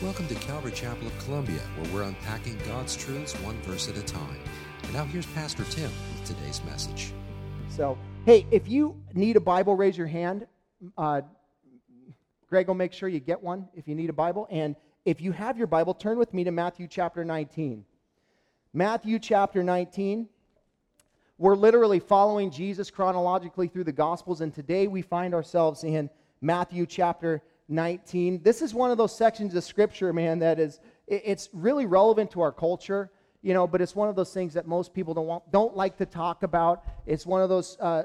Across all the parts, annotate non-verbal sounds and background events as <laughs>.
Welcome to Calvary Chapel of Columbia, where we're unpacking God's truths one verse at a time. And now here's Pastor Tim with today's message. So, hey, if you need a Bible, raise your hand. Uh, Greg will make sure you get one if you need a Bible. And if you have your Bible, turn with me to Matthew chapter 19. Matthew chapter 19. We're literally following Jesus chronologically through the Gospels, and today we find ourselves in Matthew chapter 19. This is one of those sections of Scripture, man, that is, it's really relevant to our culture, you know, but it's one of those things that most people don't, want, don't like to talk about. It's one of those uh,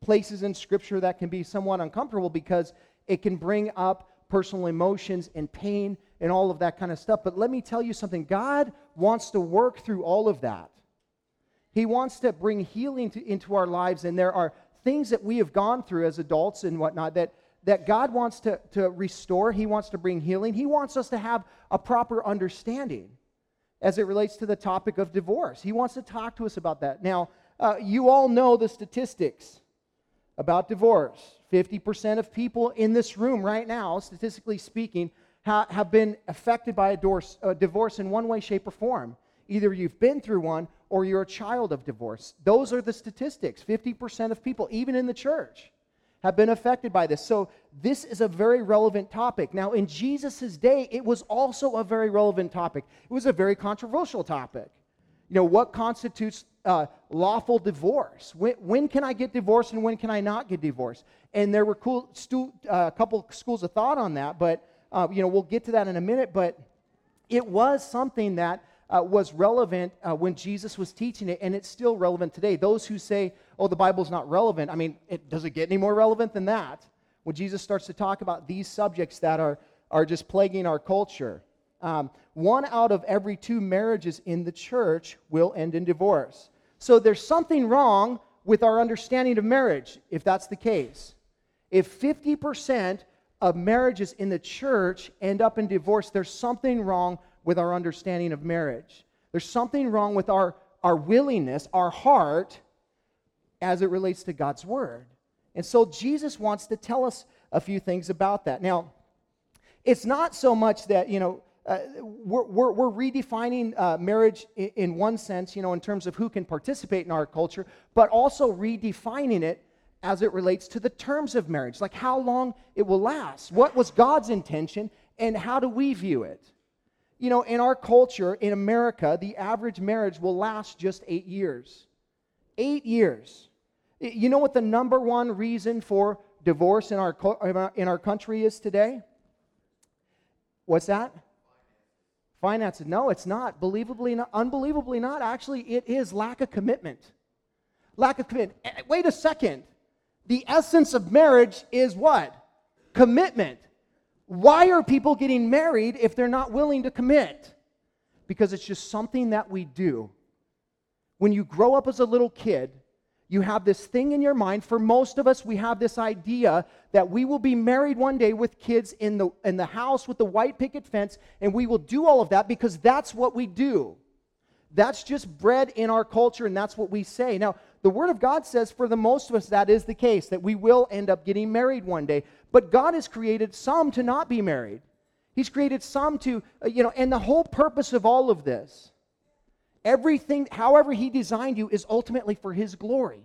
places in Scripture that can be somewhat uncomfortable because it can bring up personal emotions and pain and all of that kind of stuff. But let me tell you something God wants to work through all of that. He wants to bring healing to, into our lives, and there are things that we have gone through as adults and whatnot that that God wants to, to restore, He wants to bring healing, He wants us to have a proper understanding as it relates to the topic of divorce. He wants to talk to us about that. Now, uh, you all know the statistics about divorce. 50% of people in this room right now, statistically speaking, ha- have been affected by a, a divorce in one way, shape, or form. Either you've been through one or you're a child of divorce. Those are the statistics 50% of people, even in the church have been affected by this. So, this is a very relevant topic. Now, in Jesus' day, it was also a very relevant topic. It was a very controversial topic. You know, what constitutes uh, lawful divorce? When, when, can I get divorced and when can I not get divorced? And there were cool stu- uh, a couple schools of thought on that, but, uh, you know, we'll get to that in a minute. But it was something that uh, was relevant uh, when Jesus was teaching it, and it's still relevant today. Those who say, oh, the Bible's not relevant, I mean, it, does it get any more relevant than that? When Jesus starts to talk about these subjects that are, are just plaguing our culture. Um, one out of every two marriages in the church will end in divorce. So there's something wrong with our understanding of marriage, if that's the case. If 50% of marriages in the church end up in divorce, there's something wrong with our understanding of marriage. There's something wrong with our, our willingness, our heart, as it relates to God's word. And so Jesus wants to tell us a few things about that. Now, it's not so much that, you know, uh, we're, we're, we're, redefining uh, marriage in, in, one sense, you know, in terms of who can participate in our culture, but also redefining it as it relates to the terms of marriage, like how long it will last. What was God's intention, and how do we view it? You know, in our culture, in America, the average marriage will last just eight years. Eight years. You know what the number one reason for divorce in our, in our country is today? What's that? Finances. No, it's not. Believably not. Unbelievably not. Actually, it is lack of commitment. Lack of commitment. Eh, wait a second. The essence of marriage is what? Commitment. Why are people getting married if they're not willing to commit? Because it's just something that we do. When you grow up as a little kid, you have this thing in your mind. For most of us, we have this idea that we will be married one day with kids in the, in the house with the white picket fence, and we will do all of that because that's what we do. That's just bred in our culture, and that's what we say. Now, the Word of God says for the most of us that is the case, that we will end up getting married one day. But God has created some to not be married. He's created some to, uh, you know, and the whole purpose of all of this, everything, however He designed you, is ultimately for His glory.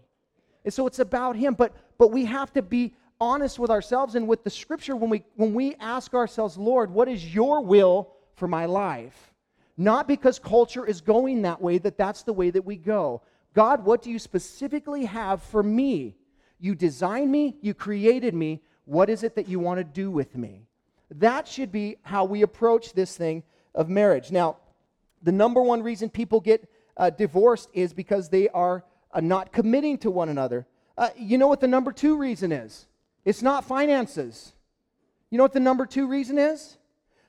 And so it's about Him. But, but we have to be honest with ourselves and with the Scripture when we, when we ask ourselves, Lord, what is your will for my life? Not because culture is going that way, that that's the way that we go. God, what do you specifically have for me? You designed me, you created me. What is it that you want to do with me? That should be how we approach this thing of marriage. Now, the number one reason people get uh, divorced is because they are uh, not committing to one another. Uh, you know what the number two reason is? It's not finances. You know what the number two reason is?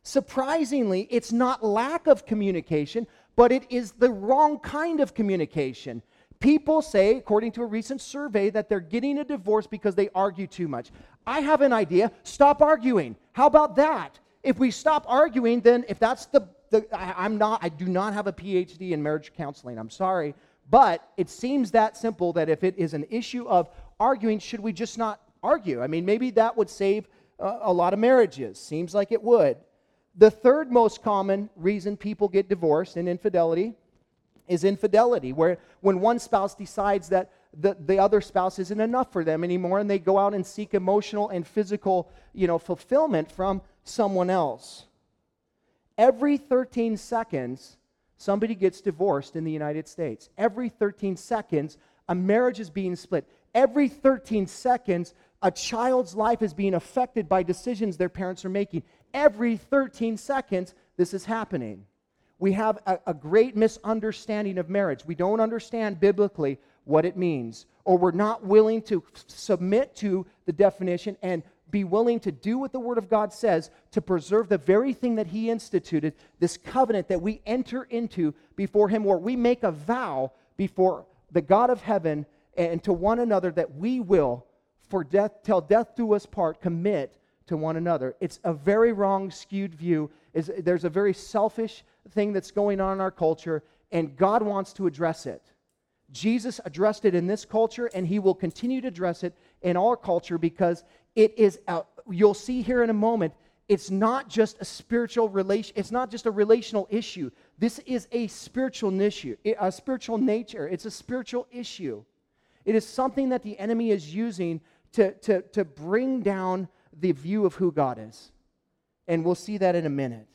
Surprisingly, it's not lack of communication, but it is the wrong kind of communication. People say, according to a recent survey, that they're getting a divorce because they argue too much. I have an idea. Stop arguing. How about that? If we stop arguing, then if that's the, the I, I'm not, I do not have a PhD in marriage counseling. I'm sorry. But it seems that simple that if it is an issue of arguing, should we just not argue? I mean, maybe that would save uh, a lot of marriages. Seems like it would. The third most common reason people get divorced in infidelity is infidelity, where when one spouse decides that the, the other spouse isn't enough for them anymore and they go out and seek emotional and physical you know, fulfillment from someone else. Every 13 seconds, somebody gets divorced in the United States. Every 13 seconds, a marriage is being split. Every 13 seconds, a child's life is being affected by decisions their parents are making. Every 13 seconds, this is happening. We have a, a great misunderstanding of marriage. We don't understand biblically what it means, or we're not willing to submit to the definition and be willing to do what the Word of God says to preserve the very thing that He instituted, this covenant that we enter into before Him, where we make a vow before the God of heaven and to one another that we will, for death, till death do us part, commit to one another. It's a very wrong, skewed view. Is there's a very selfish thing that's going on in our culture, and God wants to address it. Jesus addressed it in this culture, and he will continue to address it in our culture because it is, a, you'll see here in a moment, it's not just a spiritual relation, it's not just a relational issue. This is a spiritual issue, a spiritual nature. It's a spiritual issue. It is something that the enemy is using to, to, to bring down the view of who God is. And we'll see that in a minute.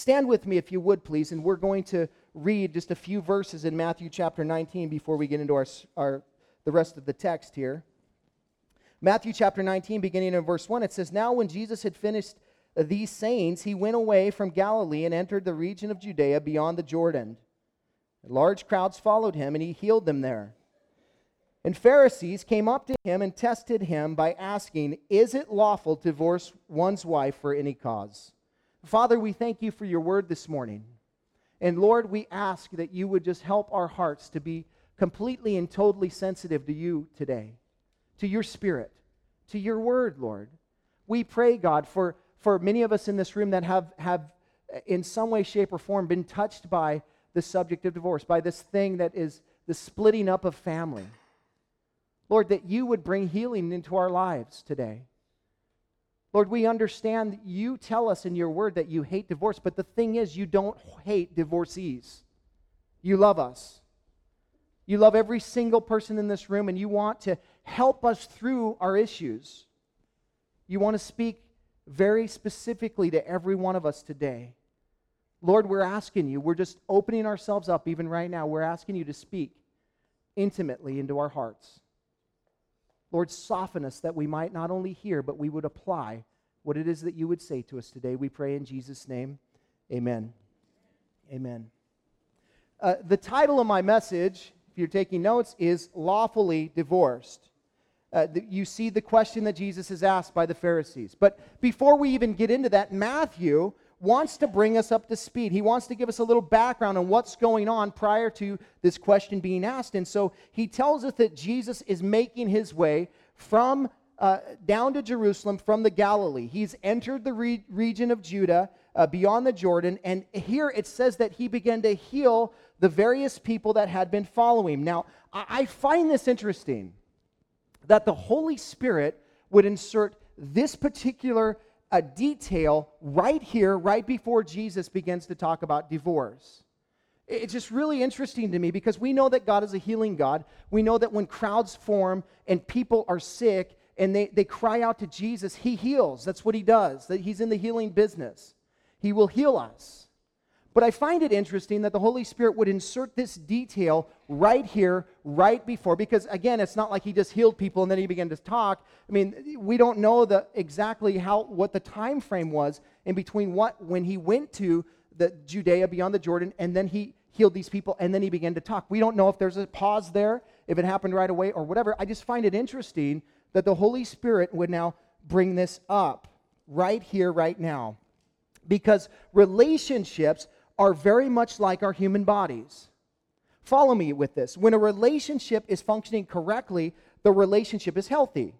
Stand with me, if you would, please, and we're going to read just a few verses in Matthew chapter 19 before we get into our, our, the rest of the text here. Matthew chapter 19, beginning in verse 1, it says, Now when Jesus had finished these sayings, he went away from Galilee and entered the region of Judea beyond the Jordan. Large crowds followed him, and he healed them there. And Pharisees came up to him and tested him by asking, Is it lawful to divorce one's wife for any cause? Father, we thank you for your word this morning. And Lord, we ask that you would just help our hearts to be completely and totally sensitive to you today, to your spirit, to your word, Lord. We pray, God, for, for many of us in this room that have, have, uh, in some way, shape, or form, been touched by the subject of divorce, by this thing that is the splitting up of family. Lord, that you would bring healing into our lives today. Lord, we understand that you tell us in your word that you hate divorce, but the thing is, you don't hate divorcees. You love us. You love every single person in this room, and you want to help us through our issues. You want to speak very specifically to every one of us today. Lord, we're asking you, we're just opening ourselves up even right now. We're asking you to speak intimately into our hearts. Lord, soften us that we might not only hear, but we would apply what it is that you would say to us today. We pray in Jesus' name. Amen. Amen. Uh, the title of my message, if you're taking notes, is Lawfully Divorced. Uh, the, you see the question that Jesus is asked by the Pharisees. But before we even get into that, Matthew wants to bring us up to speed. He wants to give us a little background on what's going on prior to this question being asked. And so he tells us that Jesus is making his way from uh, down to Jerusalem from the Galilee. He's entered the re- region of Judah uh, beyond the Jordan. And here it says that he began to heal the various people that had been following him. Now, I, I find this interesting that the Holy Spirit would insert this particular a detail right here, right before Jesus begins to talk about divorce. It's just really interesting to me because we know that God is a healing God. We know that when crowds form and people are sick and they, they cry out to Jesus, He heals. That's what He does, that He's in the healing business. He will heal us. But I find it interesting that the Holy Spirit would insert this detail right here, right before, because again, it's not like he just healed people and then he began to talk. I mean, we don't know the exactly how what the time frame was in between what when he went to the Judea beyond the Jordan and then he healed these people and then he began to talk. We don't know if there's a pause there, if it happened right away or whatever. I just find it interesting that the Holy Spirit would now bring this up right here, right now. Because relationships are very much like our human bodies. Follow me with this. When a relationship is functioning correctly, the relationship is healthy.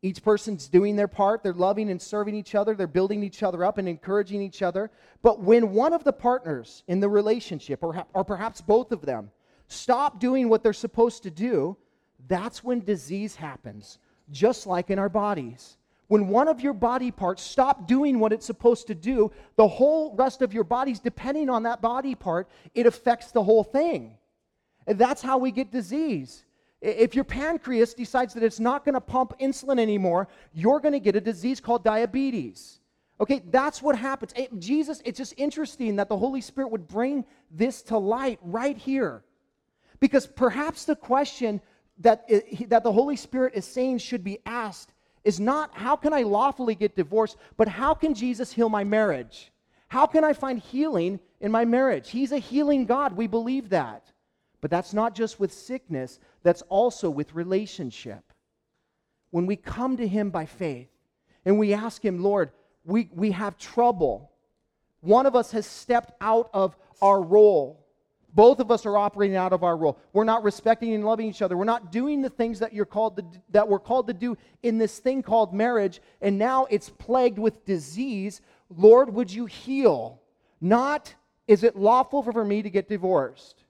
Each person's doing their part. They're loving and serving each other. They're building each other up and encouraging each other. But when one of the partners in the relationship, or, or perhaps both of them, stop doing what they're supposed to do, that's when disease happens, just like in our bodies. When one of your body parts stop doing what it's supposed to do, the whole rest of your body's depending on that body part, it affects the whole thing. And that's how we get disease. If your pancreas decides that it's not going to pump insulin anymore, you're going to get a disease called diabetes. Okay, that's what happens. It, Jesus, it's just interesting that the Holy Spirit would bring this to light right here. Because perhaps the question that, eh, that the Holy Spirit is saying should be asked is not how can I lawfully get divorced, but how can Jesus heal my marriage? How can I find healing in my marriage? He's a healing God. We believe that. But that's not just with sickness, that's also with relationship. When we come to Him by faith and we ask Him, Lord, we, we have trouble. One of us has stepped out of our role. Both of us are operating out of our role. We're not respecting and loving each other. We're not doing the things that you're called to, that we're called to do in this thing called marriage, and now it's plagued with disease. Lord, would you heal? Not is it lawful for me to get divorced?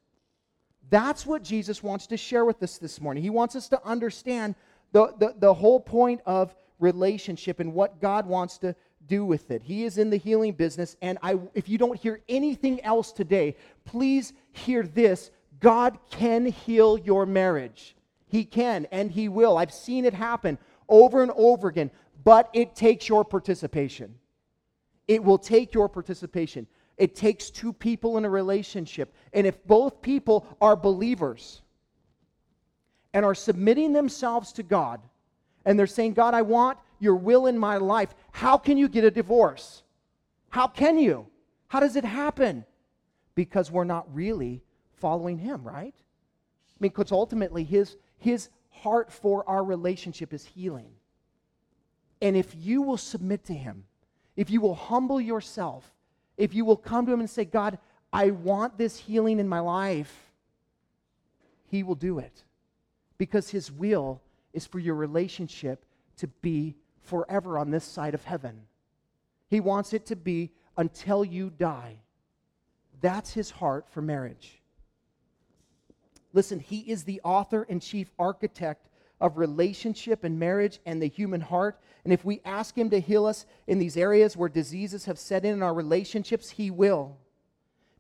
That's what Jesus wants to share with us this morning. He wants us to understand the, the, the whole point of relationship and what God wants to do with it. He is in the healing business. And I, if you don't hear anything else today, please hear this God can heal your marriage. He can and He will. I've seen it happen over and over again, but it takes your participation. It will take your participation. It takes two people in a relationship. And if both people are believers and are submitting themselves to God, and they're saying, God, I want your will in my life, how can you get a divorce? How can you? How does it happen? Because we're not really following Him, right? I mean, because ultimately His, his heart for our relationship is healing. And if you will submit to Him, if you will humble yourself, if you will come to Him and say, God, I want this healing in my life, He will do it. Because His will is for your relationship to be forever on this side of heaven. He wants it to be until you die. That's His heart for marriage. Listen, He is the author and chief architect of relationship and marriage and the human heart. And if we ask Him to heal us in these areas where diseases have set in in our relationships, He will.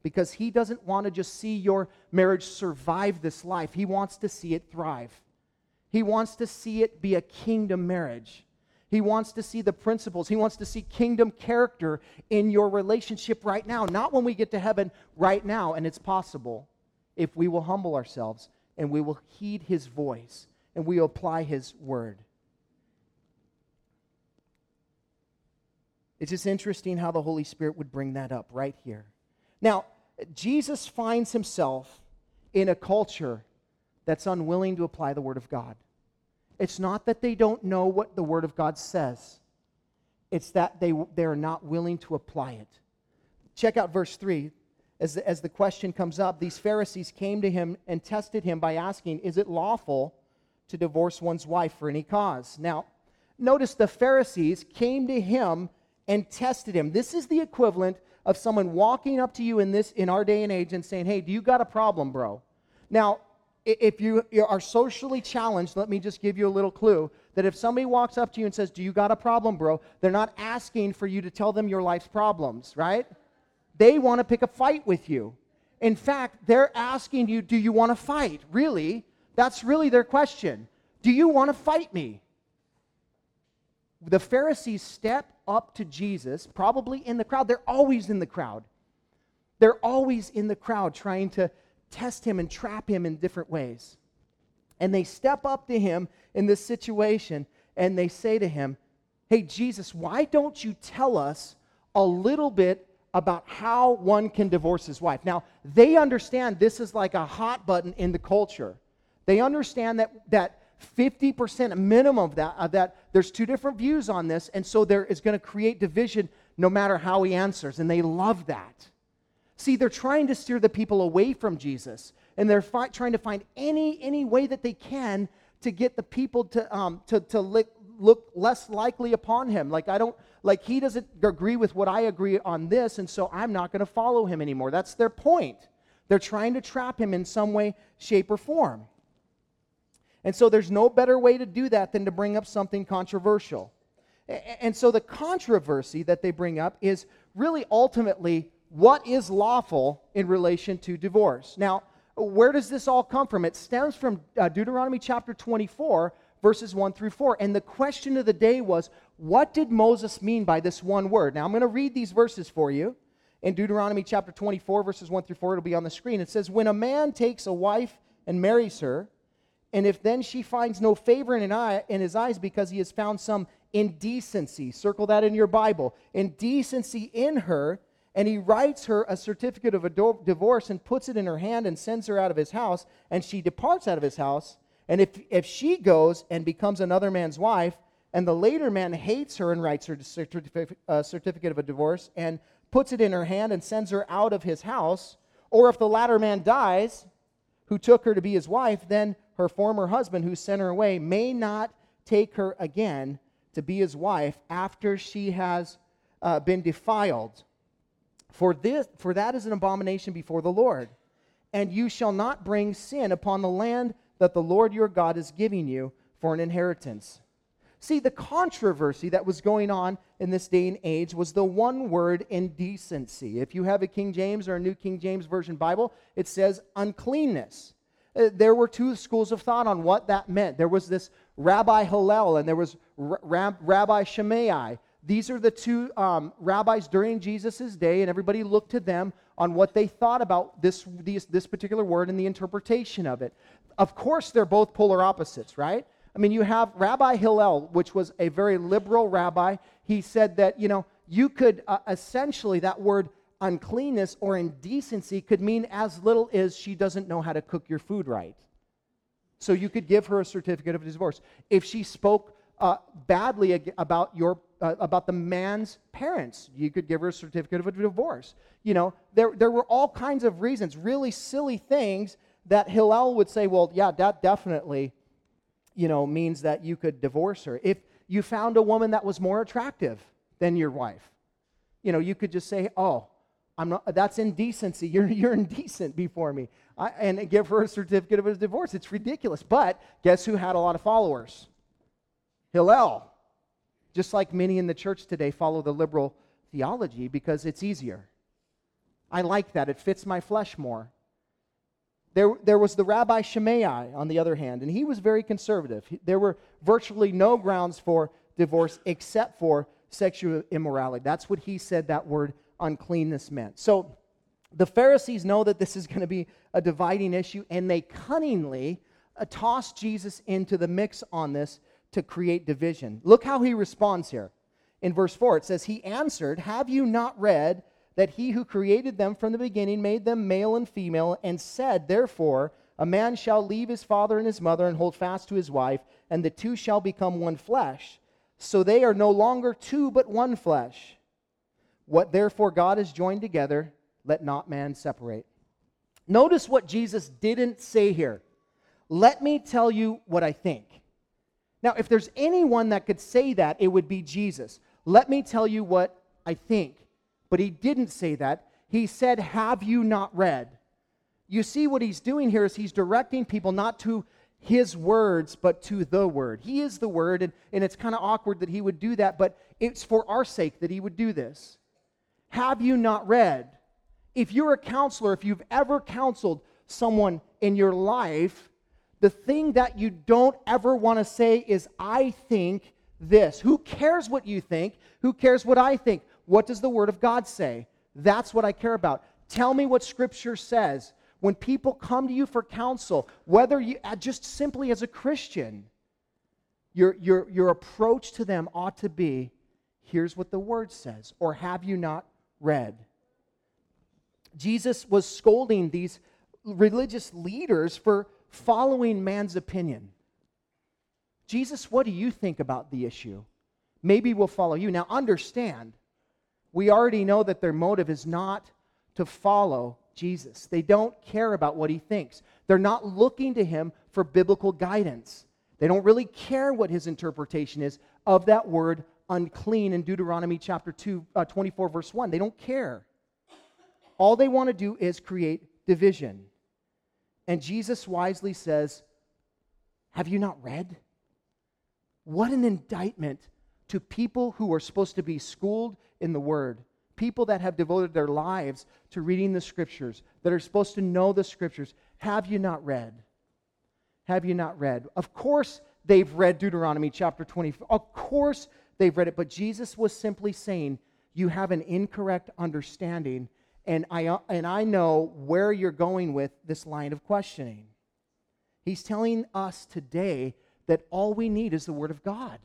Because He doesn't want to just see your marriage survive this life, He wants to see it thrive. He wants to see it be a kingdom marriage. He wants to see the principles. He wants to see kingdom character in your relationship right now. Not when we get to heaven, right now. And it's possible if we will humble ourselves and we will heed His voice and we apply his word. It's just interesting how the Holy Spirit would bring that up right here. Now, Jesus finds himself in a culture that's unwilling to apply the Word of God. It's not that they don't know what the Word of God says, it's that they, they're not willing to apply it. Check out verse 3. As the, as the question comes up, these Pharisees came to him and tested him by asking, Is it lawful to divorce one's wife for any cause. Now, notice the Pharisees came to him and tested him. This is the equivalent of someone walking up to you in this in our day and age and saying, "Hey, do you got a problem, bro?" Now, if you are socially challenged, let me just give you a little clue that if somebody walks up to you and says, "Do you got a problem, bro?" they're not asking for you to tell them your life's problems, right? They want to pick a fight with you. In fact, they're asking you, "Do you want to fight?" Really? That's really their question. Do you want to fight me? The Pharisees step up to Jesus, probably in the crowd. They're always in the crowd. They're always in the crowd trying to test him and trap him in different ways. And they step up to him in this situation and they say to him, Hey, Jesus, why don't you tell us a little bit about how one can divorce his wife? Now, they understand this is like a hot button in the culture. They understand that, that 50% minimum of that, of that, there's two different views on this, and so there is going to create division no matter how he answers, and they love that. See, they're trying to steer the people away from Jesus, and they're fi- trying to find any, any way that they can to get the people to, um, to, to look, look less likely upon him. Like, I don't, like, he doesn't agree with what I agree on this, and so I'm not going to follow him anymore. That's their point. They're trying to trap him in some way, shape, or form. And so there's no better way to do that than to bring up something controversial. And so the controversy that they bring up is really ultimately what is lawful in relation to divorce. Now, where does this all come from? It stems from uh, Deuteronomy chapter 24, verses 1 through 4. And the question of the day was, what did Moses mean by this one word? Now, I'm going to read these verses for you. In Deuteronomy chapter 24, verses 1 through 4, it'll be on the screen. It says, When a man takes a wife and marries her, and if then she finds no favor in, eye, in his eyes because he has found some indecency, circle that in your Bible, indecency in her, and he writes her a certificate of a divorce and puts it in her hand and sends her out of his house, and she departs out of his house. And if, if she goes and becomes another man's wife, and the later man hates her and writes her a certificate of a divorce and puts it in her hand and sends her out of his house, or if the latter man dies, who took her to be his wife, then her former husband who sent her away may not take her again to be his wife after she has uh, been defiled. For, this, for that is an abomination before the Lord. And you shall not bring sin upon the land that the Lord your God is giving you for an inheritance. See, the controversy that was going on in this day and age was the one word indecency. If you have a King James or a New King James Version Bible, it says uncleanness. Uh, there were two schools of thought on what that meant. There was this Rabbi Hillel and there was Rabbi Shammai. These are the two um, rabbis during Jesus' day, and everybody looked to them on what they thought about this, these, this particular word and the interpretation of it. Of course, they're both polar opposites, right? I mean, you have Rabbi Hillel, which was a very liberal rabbi. He said that, you know, you could uh, essentially, that word uncleanness or indecency could mean as little as she doesn't know how to cook your food right. So you could give her a certificate of divorce. If she spoke uh, badly about your uh, about the man's parents, you could give her a certificate of a divorce. You know, there there were all kinds of reasons, really silly things that Hillel would say, well, yeah, that definitely you know, means that you could divorce her. If you found a woman that was more attractive than your wife, you know, you could just say, oh, I'm not, that's indecency. <laughs> You're, you're indecent before me. I, and give her a certificate of a divorce. It's ridiculous. But guess who had a lot of followers? Hillel. Just like many in the church today follow the liberal theology because it's easier. I like that. It fits my flesh more. There, there was the Rabbi Shammai, on the other hand, and he was very conservative. There were virtually no grounds for divorce except for sexual immorality. That's what he said that word uncleanness meant. So the Pharisees know that this is going to be a dividing issue, and they cunningly uh, toss Jesus into the mix on this to create division. Look how he responds here. In verse 4, it says, He answered, Have you not read that he who created them from the beginning made them male and female, and said, Therefore, a man shall leave his father and his mother and hold fast to his wife, and the two shall become one flesh. So they are no longer two, but one flesh. What therefore God has joined together, let not man separate. Notice what Jesus didn't say here. Let me tell you what I think. Now, if there's anyone that could say that, it would be Jesus. Let me tell you what I think. But he didn't say that. He said, Have you not read? You see, what he's doing here is he's directing people not to his words, but to the word. He is the word, and, and it's kind of awkward that he would do that, but it's for our sake that he would do this. Have you not read? If you're a counselor, if you've ever counseled someone in your life, the thing that you don't ever want to say is, I think this. Who cares what you think? Who cares what I think? What does the Word of God say? That's what I care about. Tell me what Scripture says. When people come to you for counsel, whether you, uh, just simply as a Christian, your, your, your approach to them ought to be here's what the Word says, or have you not read? Jesus was scolding these religious leaders for following man's opinion. Jesus, what do you think about the issue? Maybe we'll follow you. Now, understand, we already know that their motive is not to follow Jesus. They don't care about what he thinks. They're not looking to him for biblical guidance. They don't really care what his interpretation is of that word unclean in Deuteronomy chapter 2, uh, 24, verse 1. They don't care. All they want to do is create division. And Jesus wisely says, Have you not read? What an indictment to people who are supposed to be schooled in the Word, people that have devoted their lives to reading the Scriptures, that are supposed to know the Scriptures. Have you not read? Have you not read? Of course, they've read Deuteronomy chapter 24. Of course, they've read it, but Jesus was simply saying, You have an incorrect understanding, and I, uh, and I know where you're going with this line of questioning. He's telling us today that all we need is the Word of God.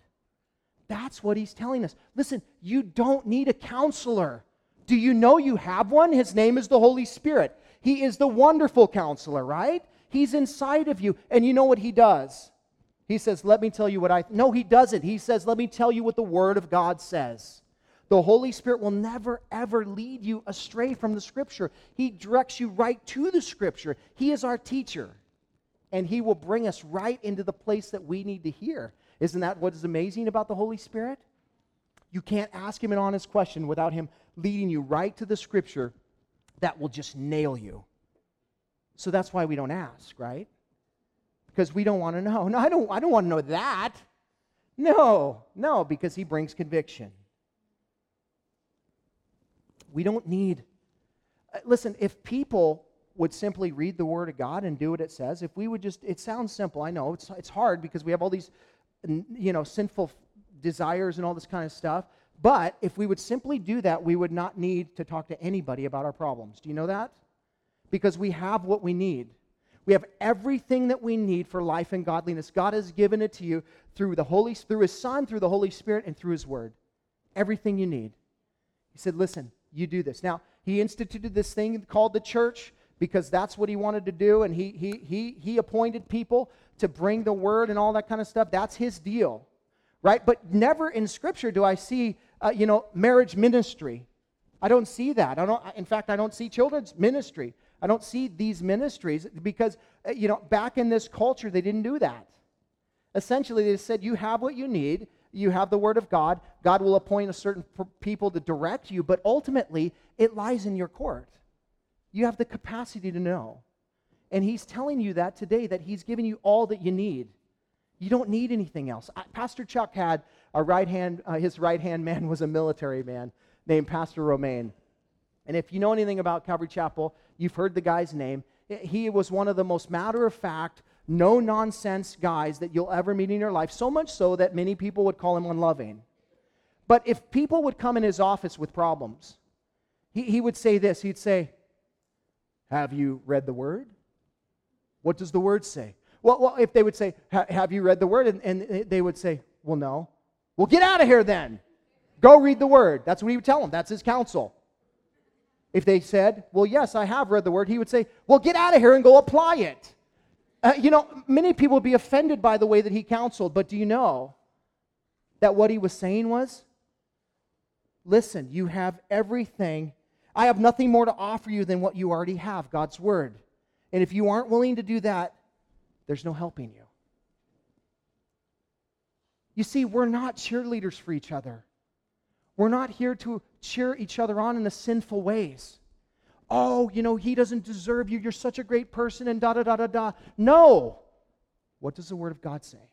That's what he's telling us. Listen, you don't need a counselor. Do you know you have one? His name is the Holy Spirit. He is the wonderful counselor, right? He's inside of you. And you know what he does? He says, Let me tell you what I. Th-. No, he doesn't. He says, Let me tell you what the Word of God says. The Holy Spirit will never, ever lead you astray from the Scripture. He directs you right to the Scripture. He is our teacher and He will bring us right into the place that we need to hear. Isn't that what is amazing about the Holy Spirit? You can't ask Him an honest question without Him leading you right to the Scripture that will just nail you. So that's why we don't ask, right? Because we don't want to know. <laughs> No, I don't, I don't want to know that. No, no, because He brings conviction. We don't need. Uh, listen, if people would simply read the Word of God and do what it says, if we would just, it sounds simple. I know it's, it's hard because we have all these, you know, sinful desires and all this kind of stuff. But if we would simply do that, we would not need to talk to anybody about our problems. Do you know that? Because we have what we need. We have everything that we need for life and godliness. God has given it to you through the Holy through his Son, through the Holy Spirit, and through his word. Everything you need. He said, Listen, you do this. Now, he instituted this thing called the church because that's what he wanted to do. And he, he, he, he appointed people to bring the word and all that kind of stuff. That's his deal, right? But never in Scripture do I see, uh, you know, marriage ministry. I don't see that. I don't, in fact, I don't see children's ministry. I don't see these ministries because, uh, you know, back in this culture, they didn't do that. Essentially, they said, you have what you need. You have the Word of God. God will appoint a certain people to direct you, but ultimately, it lies in your court. You have the capacity to know. And he's telling you that today, that he's given you all that you need. You don't need anything else. Pastor Chuck had a right hand, uh, his right hand man was a military man named Pastor Romaine. And if you know anything about Calvary Chapel, you've heard the guy's name. He was one of the most matter of fact, no nonsense guys that you'll ever meet in your life, so much so that many people would call him unloving. But if people would come in his office with problems, he, he would say this he'd say, have you read the word? What does the word say? Well, well if they would say, Have you read the word? And, and they would say, Well, no. Well, get out of here then. Go read the word. That's what he would tell them. That's his counsel. If they said, Well, yes, I have read the word, he would say, Well, get out of here and go apply it. Uh, you know, many people would be offended by the way that he counseled, but do you know that what he was saying was, Listen, you have everything I have nothing more to offer you than what you already have God's Word. And if you aren't willing to do that, there's no helping you. You see, we're not cheerleaders for each other. We're not here to cheer each other on in the sinful ways. Oh, you know, he doesn't deserve you. You're such a great person, and da da da da da. No. What does the Word of God say?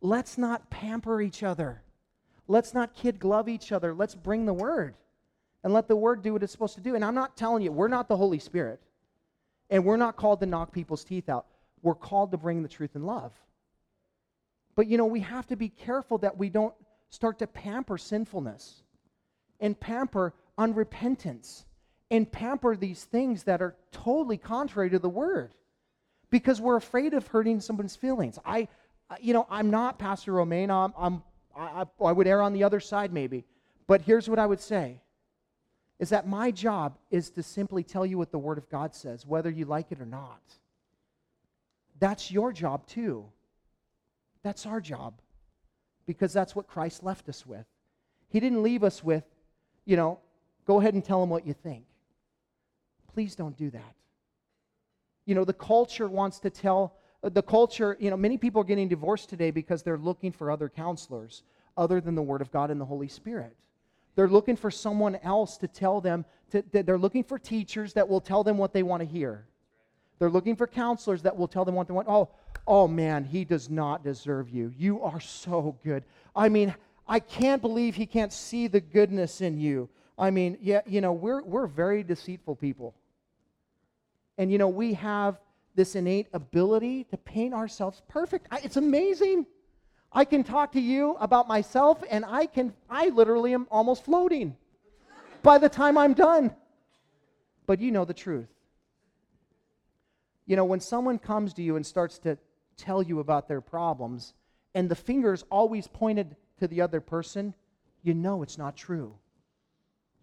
Let's not pamper each other. Let's not kid glove each other. Let's bring the Word and let the word do what it's supposed to do. And I'm not telling you, we're not the Holy Spirit. And we're not called to knock people's teeth out. We're called to bring the truth in love. But you know, we have to be careful that we don't start to pamper sinfulness and pamper unrepentance and pamper these things that are totally contrary to the word because we're afraid of hurting someone's feelings. I, you know, I'm not Pastor Romaine. I'm, I'm I, I would err on the other side maybe. But here's what I would say is that my job is to simply tell you what the Word of God says, whether you like it or not. That's your job too. That's our job because that's what Christ left us with. He didn't leave us with, you know, go ahead and tell them what you think. Please don't do that. You know, the culture wants to tell, uh, the culture, you know, many people are getting divorced today because they're looking for other counselors other than the Word of God and the Holy Spirit. They're looking for someone else to tell them, to, they're looking for teachers that will tell them what they want to hear. They're looking for counselors that will tell them what they want. Oh, oh man, he does not deserve you. You are so good. I mean, I can't believe he can't see the goodness in you. I mean, yeah, you know, we're, we're very deceitful people. And, you know, we have this innate ability to paint ourselves perfect. It's amazing. I can talk to you about myself, and I can, I literally am almost floating by the time I'm done. But you know the truth. You know, when someone comes to you and starts to tell you about their problems, and the finger's always pointed to the other person, you know it's not true.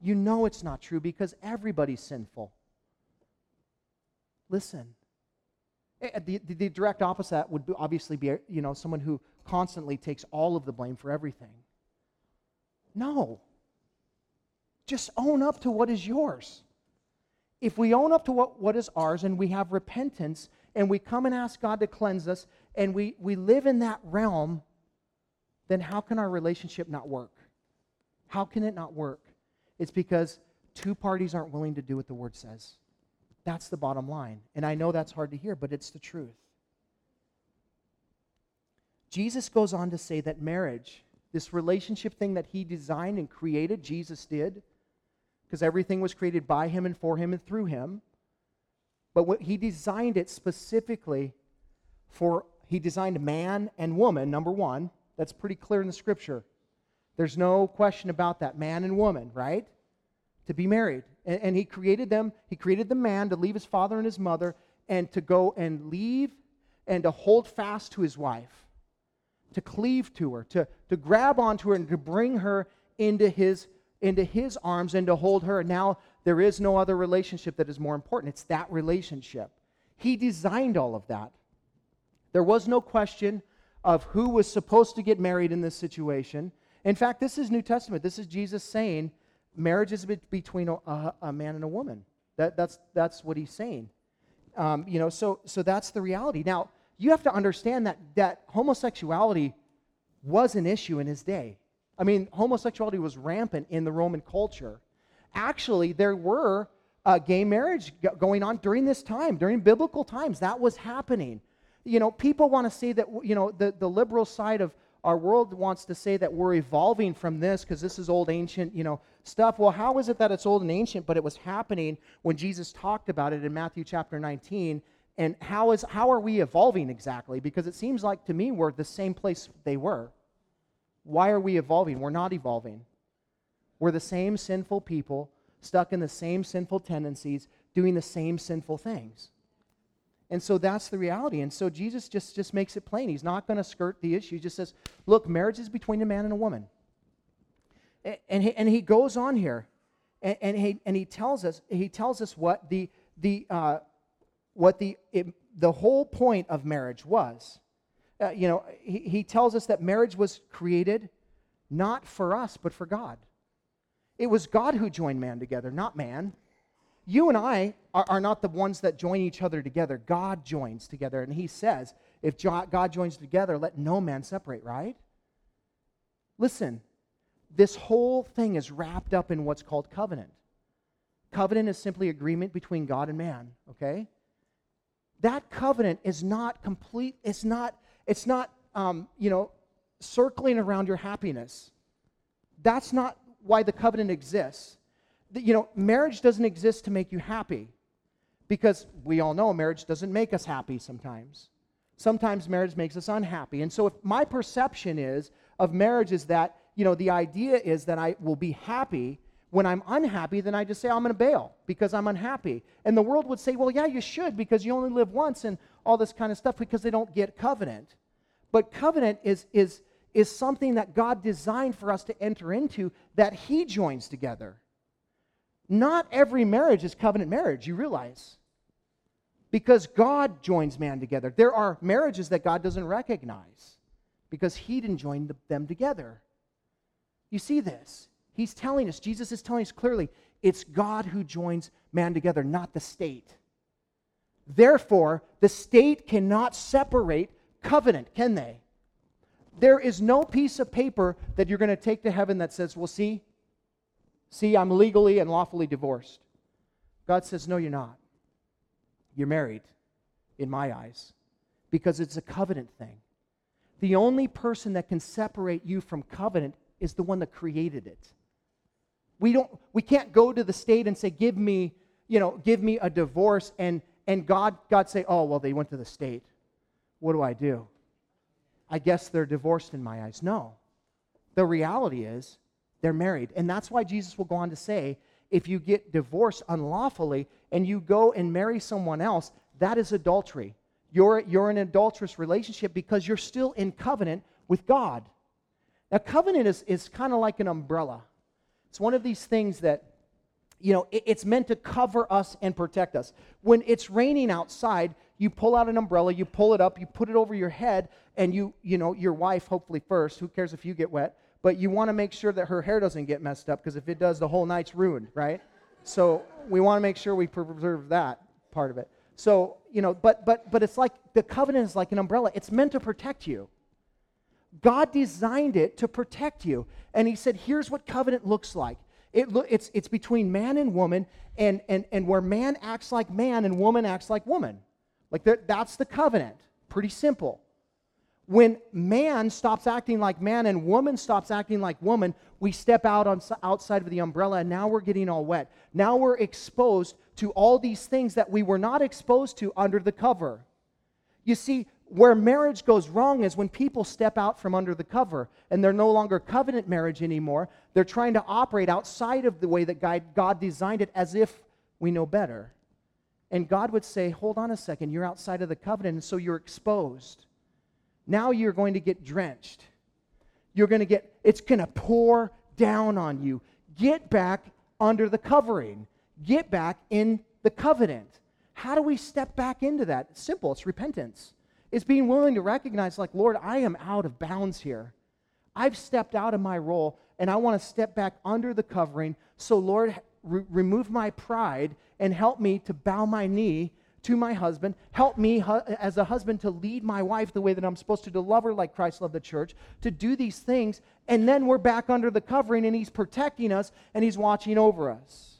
You know it's not true because everybody's sinful. Listen. The, the, the direct opposite would obviously be, you know, someone who constantly takes all of the blame for everything. No. Just own up to what is yours. If we own up to what, what is ours and we have repentance and we come and ask God to cleanse us and we, we live in that realm, then how can our relationship not work? How can it not work? It's because two parties aren't willing to do what the word says. That's the bottom line. And I know that's hard to hear, but it's the truth. Jesus goes on to say that marriage, this relationship thing that he designed and created, Jesus did, because everything was created by him and for him and through him. But what, he designed it specifically for, he designed man and woman, number one. That's pretty clear in the scripture. There's no question about that, man and woman, right? To be married. And, and he created them, he created the man to leave his father and his mother and to go and leave and to hold fast to his wife, to cleave to her, to, to grab onto her and to bring her into his into his arms and to hold her. And now, there is no other relationship that is more important. It's that relationship. He designed all of that. There was no question of who was supposed to get married in this situation. In fact, this is New Testament. This is Jesus saying marriage is between a, a man and a woman. That, that's, that's what he's saying. Um, you know, so, so that's the reality. Now, you have to understand that, that homosexuality was an issue in his day. I mean, homosexuality was rampant in the Roman culture. Actually, there were uh, gay marriage going on during this time, during biblical times. That was happening. You know, people want to say that, you know, the, the liberal side of our world wants to say that we're evolving from this because this is old, ancient, you know, stuff. Well, how is it that it's old and ancient, but it was happening when Jesus talked about it in Matthew chapter 19? And how, is, how are we evolving exactly? Because it seems like to me we're the same place they were. Why are we evolving? We're not evolving. We're the same sinful people, stuck in the same sinful tendencies, doing the same sinful things. And so that's the reality. And so Jesus just, just makes it plain. He's not going to skirt the issue. He just says, look, marriage is between a man and a woman. And, and, he, and he goes on here, and, and, he, and he tells us, he tells us what the, the, uh, what the, it, the whole point of marriage was uh, you know, he, he tells us that marriage was created not for us, but for God. It was God who joined man together, not man. You and I are, are not the ones that join each other together. God joins together. And he says, if God joins together, let no man separate, right? Listen, this whole thing is wrapped up in what's called covenant. Covenant is simply agreement between God and man, okay? That covenant is not complete, it's not it's not, um, you know, circling around your happiness. That's not why the covenant exists. You know, marriage doesn't exist to make you happy because we all know marriage doesn't make us happy sometimes. Sometimes marriage makes us unhappy. And so if my perception is of marriage is that, you know, the idea is that I will be happy when I'm unhappy, then I just say I'm going to bail because I'm unhappy. And the world would say, well, yeah, you should because you only live once and all this kind of stuff because they don't get covenant. But covenant is, is, is something that God designed for us to enter into that He joins together. Not every marriage is covenant marriage, you realize. Because God joins man together. There are marriages that God doesn't recognize because He didn't join the, them together. You see this? He's telling us, Jesus is telling us clearly, it's God who joins man together, not the state. Therefore, the state cannot separate covenant, can they? There is no piece of paper that you're going to take to heaven that says, well, see, see, I'm legally and lawfully divorced. God says, no, you're not. You're married, in my eyes. because it's a covenant thing. The only person that can separate you from covenant is the one that created it. We don't we can't go to the state and say give me, you know, give me a divorce and and God God say, "Oh, well they went to the state. What do I do?" I guess they're divorced in my eyes. No. The reality is they're married. And that's why Jesus will go on to say, if you get divorced unlawfully and you go and marry someone else, that is adultery. You're, you're in an adulterous relationship because you're still in covenant with God. Now, covenant is, is kind of like an umbrella. It's one of these things that, you know, it, it's meant to cover us and protect us. When it's raining outside, you pull out an umbrella, you pull it up, you put it over your head, and you, you know, your wife, hopefully first, who cares if you get wet, but you want to make sure that her hair doesn't get messed up because if it does, the whole night's ruined, right? So we want to make sure we preserve that part of it. So, you know, but but but it's like the covenant is like an umbrella. It's meant to protect you. God designed it to protect you. And he said, here's what covenant looks like. It lo- it's, it's between man and woman, and, and, and where man acts like man and woman acts like woman. Like that's the covenant. Pretty simple. When man stops acting like man and woman stops acting like woman, we step out on outside of the umbrella and now we're getting all wet. Now we're exposed to all these things that we were not exposed to under the cover. You see, where marriage goes wrong is when people step out from under the cover and they're no longer covenant marriage anymore. They're trying to operate outside of the way that God designed it as if we know better. And God would say, Hold on a second, you're outside of the covenant, and so you're exposed. Now you're going to get drenched. You're going to get, it's going to pour down on you. Get back under the covering, get back in the covenant. How do we step back into that? It's simple, it's repentance. It's being willing to recognize, like, Lord, I am out of bounds here. I've stepped out of my role and I want to step back under the covering. So, Lord, re- remove my pride and help me to bow my knee to my husband. Help me hu- as a husband to lead my wife the way that I'm supposed to, to love her like Christ loved the church, to do these things. And then we're back under the covering and he's protecting us and he's watching over us.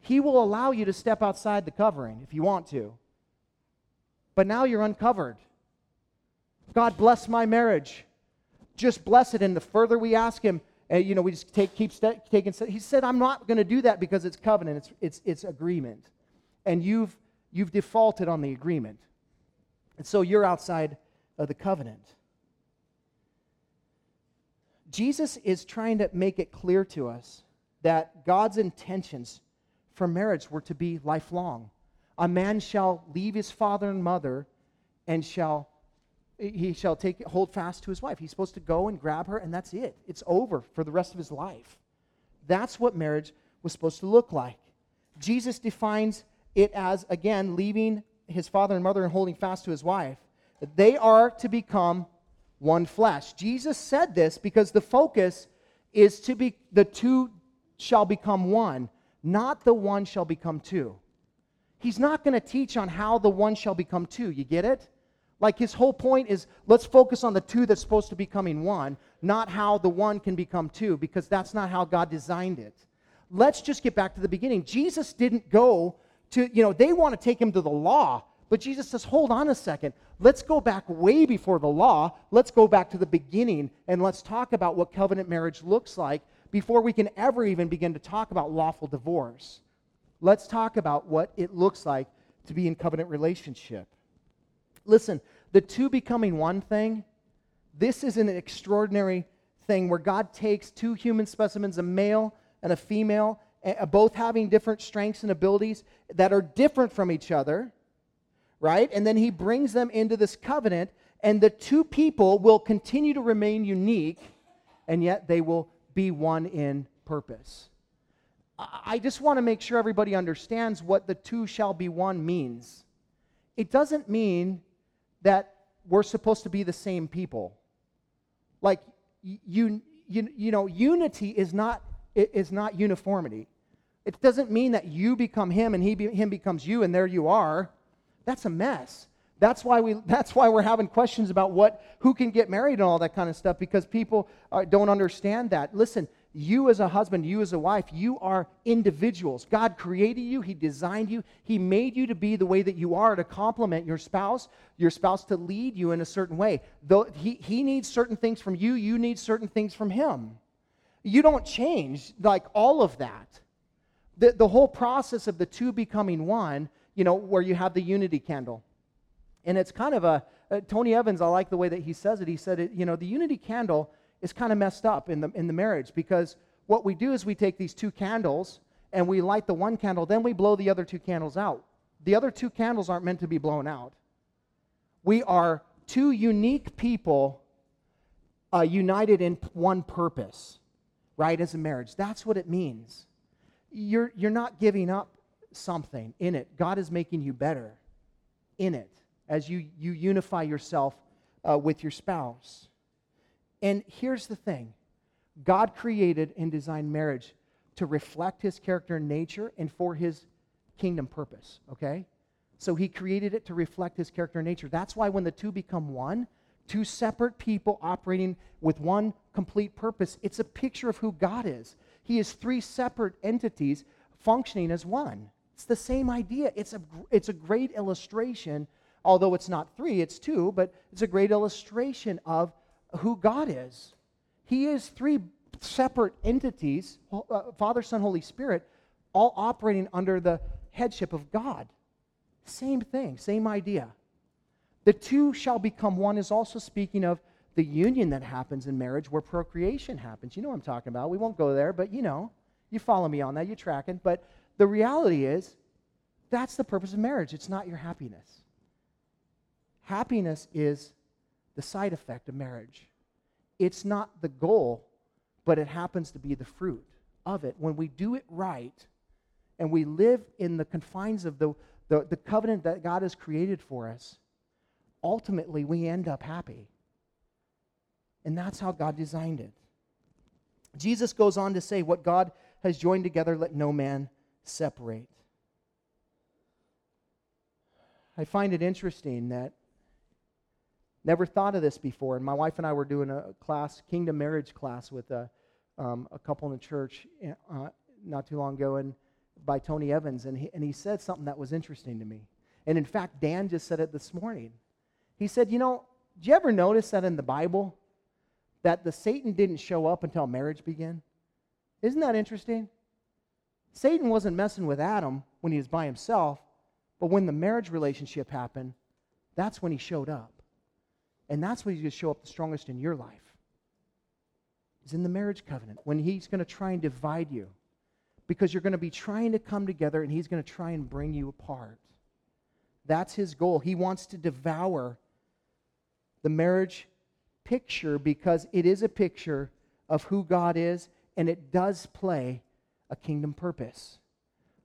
He will allow you to step outside the covering if you want to. But now you're uncovered. God bless my marriage. Just bless it. And the further we ask Him, and you know, we just take, keep st- taking. St- he said, "I'm not going to do that because it's covenant. It's it's it's agreement, and you've you've defaulted on the agreement, and so you're outside of the covenant." Jesus is trying to make it clear to us that God's intentions for marriage were to be lifelong. A man shall leave his father and mother and shall he shall take hold fast to his wife. He's supposed to go and grab her, and that's it. It's over for the rest of his life. That's what marriage was supposed to look like. Jesus defines it as, again, leaving his father and mother and holding fast to his wife. They are to become one flesh. Jesus said this because the focus is to be the two shall become one, not the one shall become two. He's not going to teach on how the one shall become two. You get it? Like his whole point is let's focus on the two that's supposed to be becoming one, not how the one can become two, because that's not how God designed it. Let's just get back to the beginning. Jesus didn't go to, you know, they want to take him to the law, but Jesus says, hold on a second. Let's go back way before the law. Let's go back to the beginning and let's talk about what covenant marriage looks like before we can ever even begin to talk about lawful divorce. Let's talk about what it looks like to be in covenant relationship. Listen, the two becoming one thing, this is an extraordinary thing where God takes two human specimens, a male and a female, Eh, eh, both having different strengths and abilities that are different from each other, right? And then he brings them into this covenant, and the two people will continue to remain unique, and yet they will be one in purpose. I just want to make sure everybody understands what the two shall be one means. It doesn't mean that we're supposed to be the same people. Like you, you, you know, unity is not is not uniformity. It doesn't mean that you become him and he be, him becomes you and there you are. That's a mess. That's why we that's why we're having questions about what who can get married and all that kind of stuff because people don't understand that. Listen, You, as a husband, you, as a wife, you are individuals. God created you, He designed you, He made you to be the way that you are to complement your spouse, your spouse to lead you in a certain way. Though he, he needs certain things from you, you need certain things from Him. You don't change like all of that. The, the whole process of the two becoming one, you know, where you have the unity candle. And it's kind of a, uh, Tony Evans, I like the way that he says it. He said, it, you know, the unity candle is kind of messed up in the, in the marriage because what we do is we take these two candles and we light the one candle, then we blow the other two candles out. The other two candles aren't meant to be blown out. We are two unique people uh, united in one purpose, right, as a marriage. That's what it means. You're, you're not giving up something in it, God is making you better in it as you, you unify yourself uh, with your spouse. And here's the thing God created and designed marriage to reflect his character and nature and for his kingdom purpose, okay? So he created it to reflect his character and nature. That's why when the two become one, two separate people operating with one complete purpose, it's a picture of who God is. He is three separate entities functioning as one. It's the same idea. It's a, it's a great illustration, although it's not three, it's two, but it's a great illustration of who God is. He is three separate entities uh, Father, Son, Holy Spirit, all operating under the headship of God. Same thing, same idea. The two shall become one is also speaking of the union that happens in marriage where procreation happens. You know what I'm talking about. We won't go there, but you know, you follow me on that, you're tracking. But the reality is, that's the purpose of marriage. It's not your happiness. Happiness is the side effect of marriage. It's not the goal, but it happens to be the fruit of it. When we do it right and we live in the confines of the, the, the covenant that God has created for us, ultimately we end up happy. And that's how God designed it. Jesus goes on to say, What God has joined together, let no man separate. I find it interesting that Never thought of this before. And my wife and I were doing a class, kingdom marriage class, with a, um, a couple in the church uh, not too long ago, and by Tony Evans, and he, and he said something that was interesting to me. And in fact, Dan just said it this morning. He said, "You know, did you ever notice that in the Bible that the Satan didn't show up until marriage began? Isn't that interesting? Satan wasn't messing with Adam when he was by himself, but when the marriage relationship happened, that's when he showed up. And that's when he's going to show up the strongest in your life. Is in the marriage covenant, when he's going to try and divide you. Because you're going to be trying to come together and he's going to try and bring you apart. That's his goal. He wants to devour the marriage picture because it is a picture of who God is and it does play a kingdom purpose.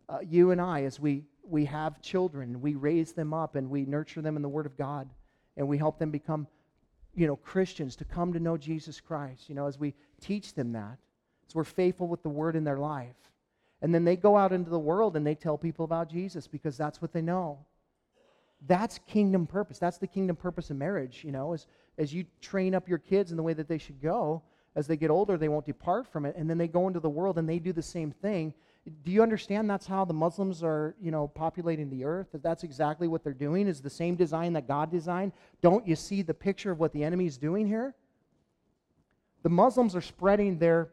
Uh, you and I, as we, we have children, we raise them up and we nurture them in the Word of God and we help them become, you know, Christians to come to know Jesus Christ, you know, as we teach them that. As we're faithful with the word in their life. And then they go out into the world and they tell people about Jesus because that's what they know. That's kingdom purpose. That's the kingdom purpose of marriage, you know, as, as you train up your kids in the way that they should go. As they get older, they won't depart from it. And then they go into the world and they do the same thing do you understand that's how the Muslims are, you know, populating the earth? That that's exactly what they're doing is the same design that God designed? Don't you see the picture of what the enemy is doing here? The Muslims are spreading their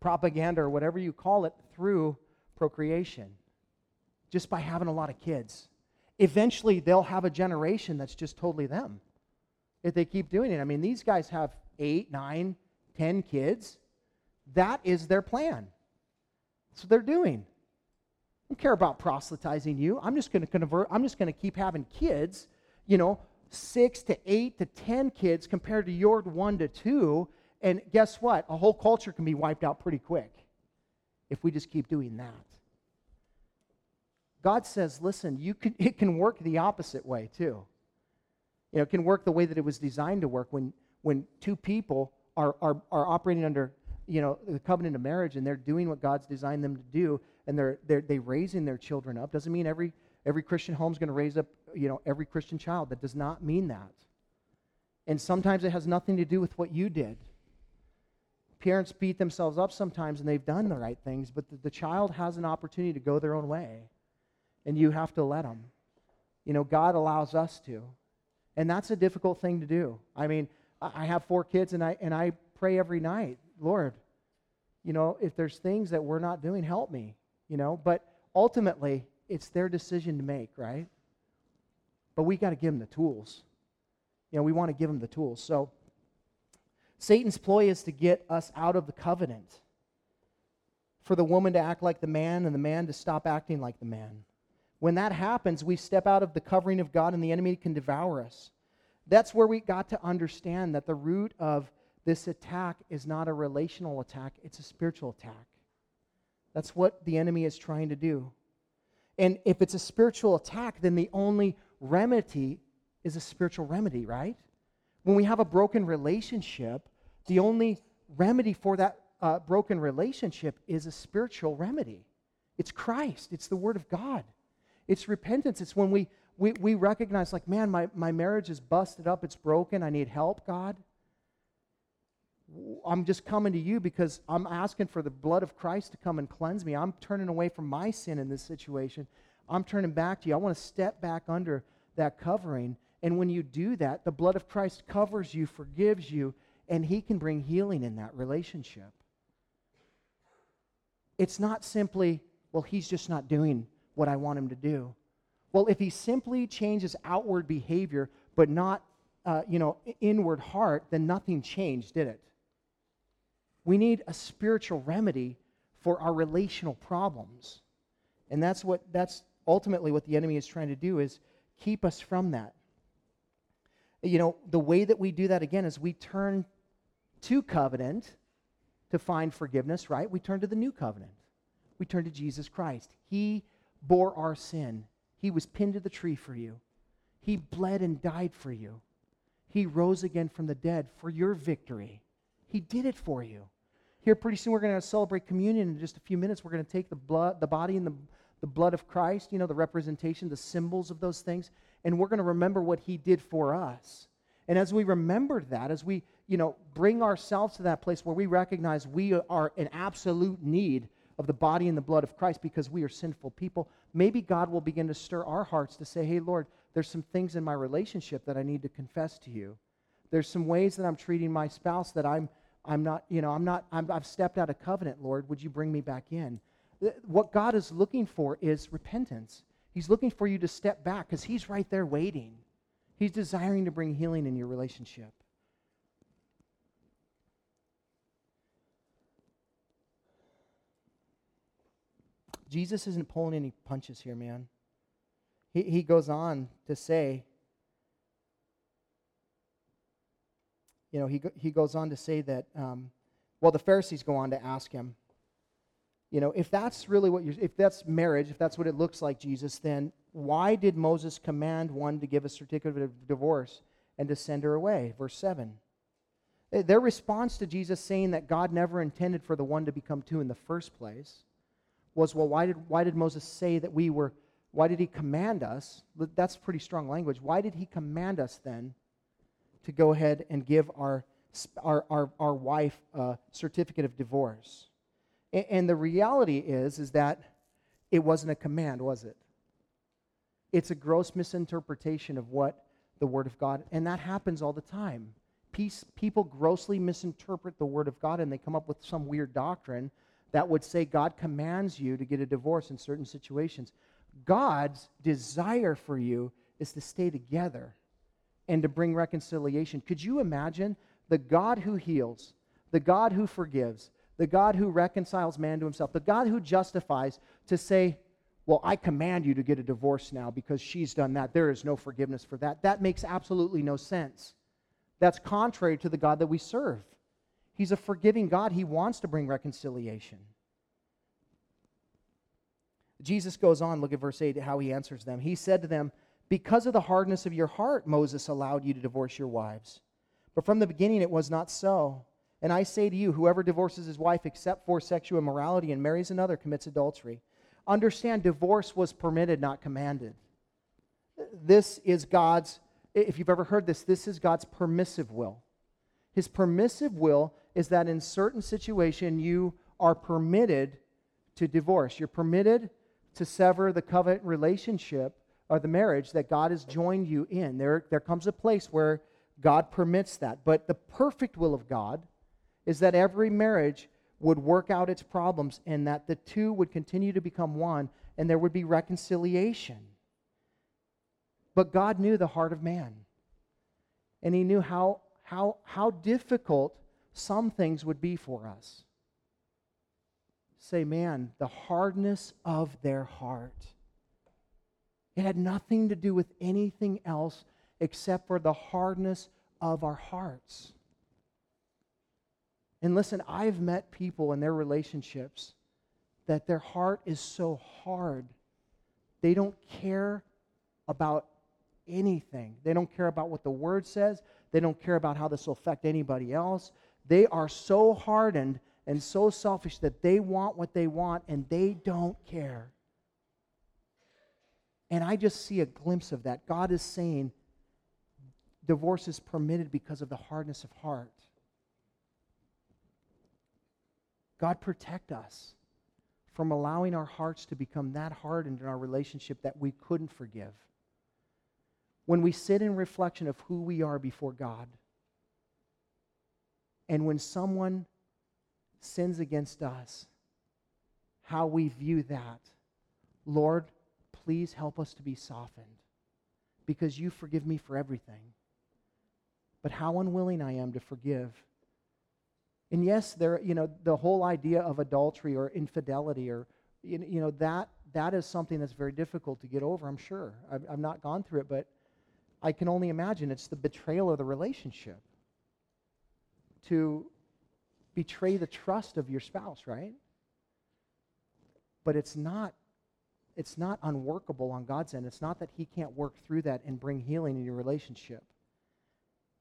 propaganda or whatever you call it through procreation just by having a lot of kids. Eventually, they'll have a generation that's just totally them if they keep doing it. I mean, these guys have eight, nine, ten kids. That is their plan. That's what they're doing. I don't care about proselytizing you. I'm just going to convert, I'm just going to keep having kids, you know, six to eight to ten kids compared to your one to two. And guess what? A whole culture can be wiped out pretty quick if we just keep doing that. God says, listen, you can, it can work the opposite way too. You know, it can work the way that it was designed to work when, when two people are, are, are operating under you know, the covenant of marriage and they're doing what God's designed them to do and they're, they're, they raising their children up. Doesn't mean every, every Christian home is going to raise up, you know, every Christian child. That does not mean that. And sometimes it has nothing to do with what you did. parents beat themselves up sometimes and they've done the right things, but the, the child has an opportunity to go their own way. And you have to let them. You know, God allows us to. And that's a difficult thing to do. I mean, I have four kids and I, and I pray every night, Lord, you know, if there's things that we're not doing, help me, you know. But ultimately, it's their decision to make, right? But we got to give them the tools. You know, we want to give them the tools. So, Satan's ploy is to get us out of the covenant, for the woman to act like the man and the man to stop acting like the man. When that happens, we step out of the covering of God and the enemy can devour us. That's where we got to understand that the root of this attack is not a relational attack, it's a spiritual attack. That's what the enemy is trying to do. And if it's a spiritual attack, then the only remedy is a spiritual remedy, right? When we have a broken relationship, the only remedy for that uh, broken relationship is a spiritual remedy. It's Christ, it's the Word of God. It's repentance. It's when we, we, we recognize, like, man, my, my marriage is busted up, it's broken, I need help, God. I'm just coming to you because I'm asking for the blood of Christ to come and cleanse me. I'm turning away from my sin in this situation. I'm turning back to you. I want to step back under that covering. And when you do that, the blood of Christ covers you, forgives you, and He can bring healing in that relationship. It's not simply, well, He's just not doing what I want Him to do. Well, if He simply changes outward behavior, but not, uh, you know, inward heart, then nothing changed, did it? We need a spiritual remedy for our relational problems. And that's what that's ultimately what the enemy is trying to do is keep us from that. You know, the way that we do that again is we turn to covenant to find forgiveness, right? We turn to the new covenant. We turn to Jesus Christ. He bore our sin. He was pinned to the tree for you. He bled and died for you. He rose again from the dead for your victory. He did it for you. Here, pretty soon, we're going to celebrate communion in just a few minutes. We're going to take the blood, the body and the, the blood of Christ, you know, the representation, the symbols of those things, and we're going to remember what he did for us. And as we remember that, as we, you know, bring ourselves to that place where we recognize we are in absolute need of the body and the blood of Christ because we are sinful people, maybe God will begin to stir our hearts to say, hey, Lord, there's some things in my relationship that I need to confess to you. There's some ways that I'm treating my spouse that I'm I'm not, you know, I'm not, i have stepped out of covenant, Lord. Would you bring me back in? What God is looking for is repentance. He's looking for you to step back because He's right there waiting. He's desiring to bring healing in your relationship. Jesus isn't pulling any punches here, man. He, he goes on to say, you know, he, he goes on to say that, um, well, the Pharisees go on to ask him, you know, if that's really what you're, if that's marriage, if that's what it looks like, Jesus, then why did Moses command one to give a certificate of divorce and to send her away? Verse 7. Their response to Jesus saying that God never intended for the one to become two in the first place was, well, why did, why did Moses say that we were, why did he command us? That's pretty strong language. Why did he command us then to go ahead and give our, our, our, our wife a certificate of divorce. And, and the reality is, is that it wasn't a command, was it? It's a gross misinterpretation of what the Word of God, and that happens all the time. Peace, people grossly misinterpret the Word of God and they come up with some weird doctrine that would say God commands you to get a divorce in certain situations. God's desire for you is to stay together and to bring reconciliation. Could you imagine the God who heals, the God who forgives, the God who reconciles man to himself, the God who justifies to say, Well, I command you to get a divorce now because she's done that. There is no forgiveness for that. That makes absolutely no sense. That's contrary to the God that we serve. He's a forgiving God, He wants to bring reconciliation. Jesus goes on, look at verse 8, how he answers them. He said to them, because of the hardness of your heart, Moses allowed you to divorce your wives. But from the beginning, it was not so. And I say to you, whoever divorces his wife except for sexual immorality and marries another commits adultery. Understand, divorce was permitted, not commanded. This is God's, if you've ever heard this, this is God's permissive will. His permissive will is that in certain situation you are permitted to divorce. You're permitted to sever the covenant relationship or the marriage that God has joined you in. There, there comes a place where God permits that. But the perfect will of God is that every marriage would work out its problems and that the two would continue to become one and there would be reconciliation. But God knew the heart of man. And he knew how, how, how difficult some things would be for us. Say, man, the hardness of their heart. It had nothing to do with anything else except for the hardness of our hearts. And listen, I've met people in their relationships that their heart is so hard. They don't care about anything. They don't care about what the word says. They don't care about how this will affect anybody else. They are so hardened and so selfish that they want what they want and they don't care. And I just see a glimpse of that. God is saying divorce is permitted because of the hardness of heart. God, protect us from allowing our hearts to become that hardened in our relationship that we couldn't forgive. When we sit in reflection of who we are before God, and when someone sins against us, how we view that, Lord, please help us to be softened because you forgive me for everything. But how unwilling I am to forgive and yes, there, you know, the whole idea of adultery or infidelity or, you know, that, that is something that's very difficult to get over, I'm sure. I've, I've not gone through it, but I can only imagine it's the betrayal of the relationship. To betray the trust of your spouse, right? But it's not it's not unworkable on God's end. It's not that he can't work through that and bring healing in your relationship.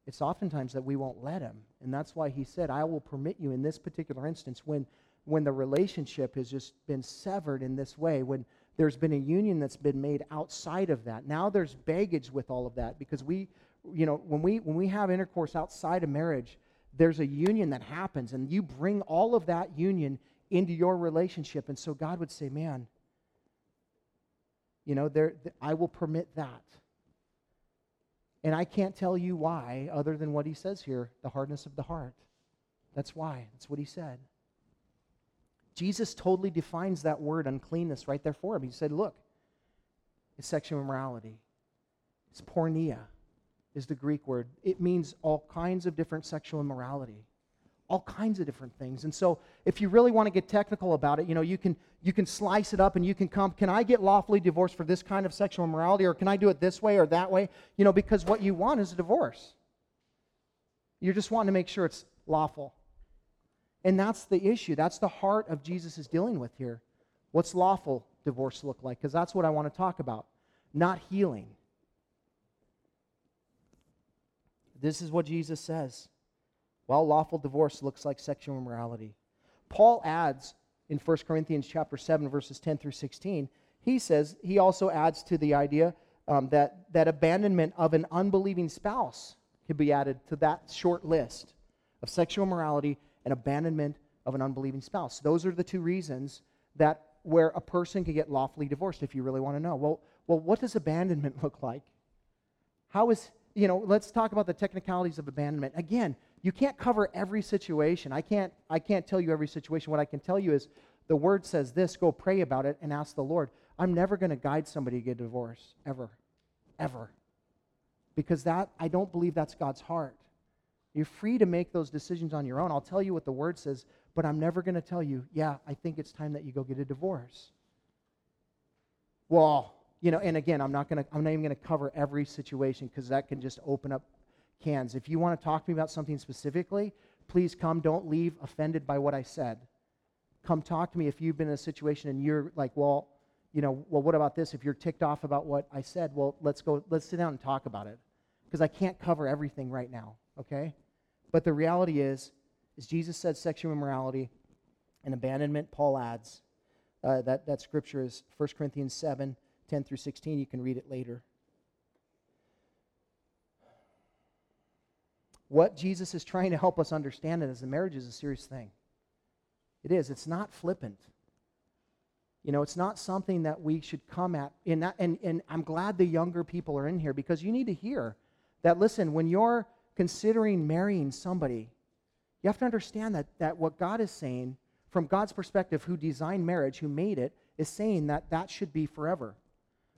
It's oftentimes that we won't let him. And that's why he said, I will permit you in this particular instance when, when the relationship has just been severed in this way, when there's been a union that's been made outside of that. Now there's baggage with all of that because we, you know, when we, when we have intercourse outside of marriage, there's a union that happens and you bring all of that union into your relationship. And so God would say, man, you know, there, I will permit that. And I can't tell you why, other than what he says here the hardness of the heart. That's why. That's what he said. Jesus totally defines that word uncleanness right there for him. He said, Look, it's sexual immorality, it's porneia, is the Greek word. It means all kinds of different sexual immorality all kinds of different things. And so if you really want to get technical about it, you know, you can you can slice it up and you can come, can I get lawfully divorced for this kind of sexual immorality or can I do it this way or that way? You know, because what you want is a divorce. You're just wanting to make sure it's lawful. And that's the issue. That's the heart of Jesus is dealing with here. What's lawful divorce look like? Because that's what I want to talk about. Not healing. This is what Jesus says. Well, lawful divorce looks like sexual immorality. Paul adds in 1 Corinthians chapter 7, verses 10 through 16, he says, he also adds to the idea um, that, that abandonment of an unbelieving spouse could be added to that short list of sexual immorality and abandonment of an unbelieving spouse. Those are the two reasons that where a person can get lawfully divorced if you really want to know. Well, well, what does abandonment <laughs> look like? How is, you know, let's talk about the technicalities of abandonment. Again, you can't cover every situation. I can't, I can't tell you every situation. What I can tell you is the word says this go pray about it and ask the Lord. I'm never going to guide somebody to get a divorce, ever. Ever. Because that, I don't believe that's God's heart. You're free to make those decisions on your own. I'll tell you what the word says, but I'm never going to tell you, yeah, I think it's time that you go get a divorce. Well, you know, and again, I'm not going to, I'm not even going to cover every situation because that can just open up cans. If you want to talk to me about something specifically, please come. Don't leave offended by what I said. Come talk to me if you've been in a situation and you're like, well, you know, well, what about this? If you're ticked off about what I said, well, let's go, let's sit down and talk about it. Because I can't cover everything right now, okay? But the reality is, is Jesus said sexual immorality and abandonment, Paul adds, uh, that, that scripture is 1 Corinthians 7, 10 through 16. You can read it later. what Jesus is trying to help us understand is that marriage is a serious thing. It is. It's not flippant. You know, it's not something that we should come at. And, that, and, and I'm glad the younger people are in here because you need to hear that, listen, when you're considering marrying somebody, you have to understand that, that what God is saying, from God's perspective, who designed marriage, who made it, is saying that that should be forever,